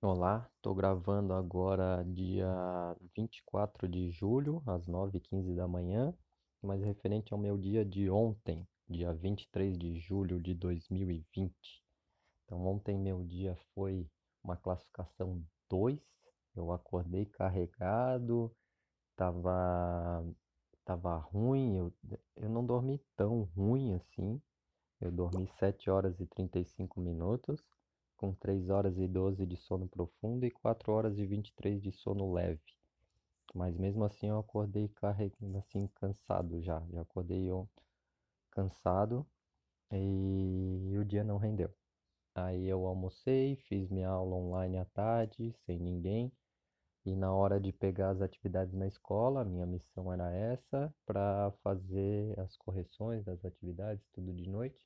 Olá, estou gravando agora dia 24 de julho, às 9h15 da manhã, mas referente ao meu dia de ontem, dia 23 de julho de 2020. Então, ontem meu dia foi uma classificação 2, eu acordei carregado, tava, tava ruim, eu, eu não dormi tão ruim assim, eu dormi 7 horas e 35 minutos com 3 horas e 12 de sono profundo e 4 horas e 23 de sono leve. Mas mesmo assim eu acordei assim cansado já. Já acordei cansado e o dia não rendeu. Aí eu almocei, fiz minha aula online à tarde, sem ninguém. E na hora de pegar as atividades na escola, minha missão era essa, para fazer as correções das atividades, tudo de noite.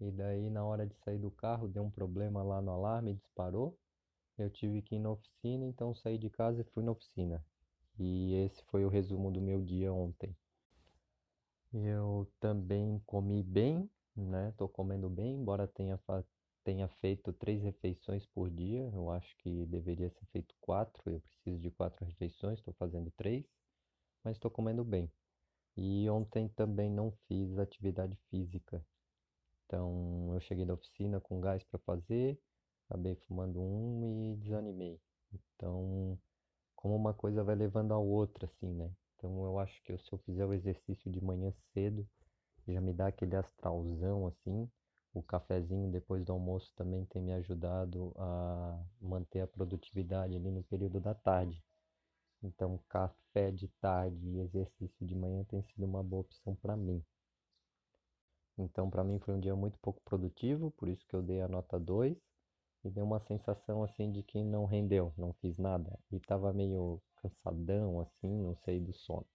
E daí, na hora de sair do carro, deu um problema lá no alarme, disparou. Eu tive que ir na oficina, então saí de casa e fui na oficina. E esse foi o resumo do meu dia ontem. Eu também comi bem, né? Tô comendo bem, embora tenha, tenha feito três refeições por dia. Eu acho que deveria ser feito quatro. Eu preciso de quatro refeições, estou fazendo três, mas estou comendo bem. E ontem também não fiz atividade física. Então eu cheguei da oficina com gás para fazer, acabei fumando um e desanimei. Então, como uma coisa vai levando a outra, assim, né? Então eu acho que se eu fizer o exercício de manhã cedo, já me dá aquele astralzão, assim. O cafezinho depois do almoço também tem me ajudado a manter a produtividade ali no período da tarde. Então, café de tarde e exercício de manhã tem sido uma boa opção para mim. Então, para mim foi um dia muito pouco produtivo, por isso que eu dei a nota 2 e deu uma sensação assim de que não rendeu, não fiz nada e tava meio cansadão assim, não sei do sono.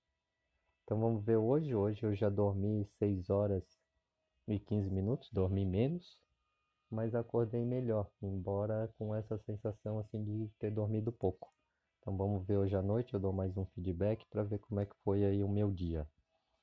Então vamos ver hoje. Hoje eu já dormi 6 horas e 15 minutos, dormi menos, mas acordei melhor, embora com essa sensação assim de ter dormido pouco. Então vamos ver hoje à noite, eu dou mais um feedback para ver como é que foi aí o meu dia.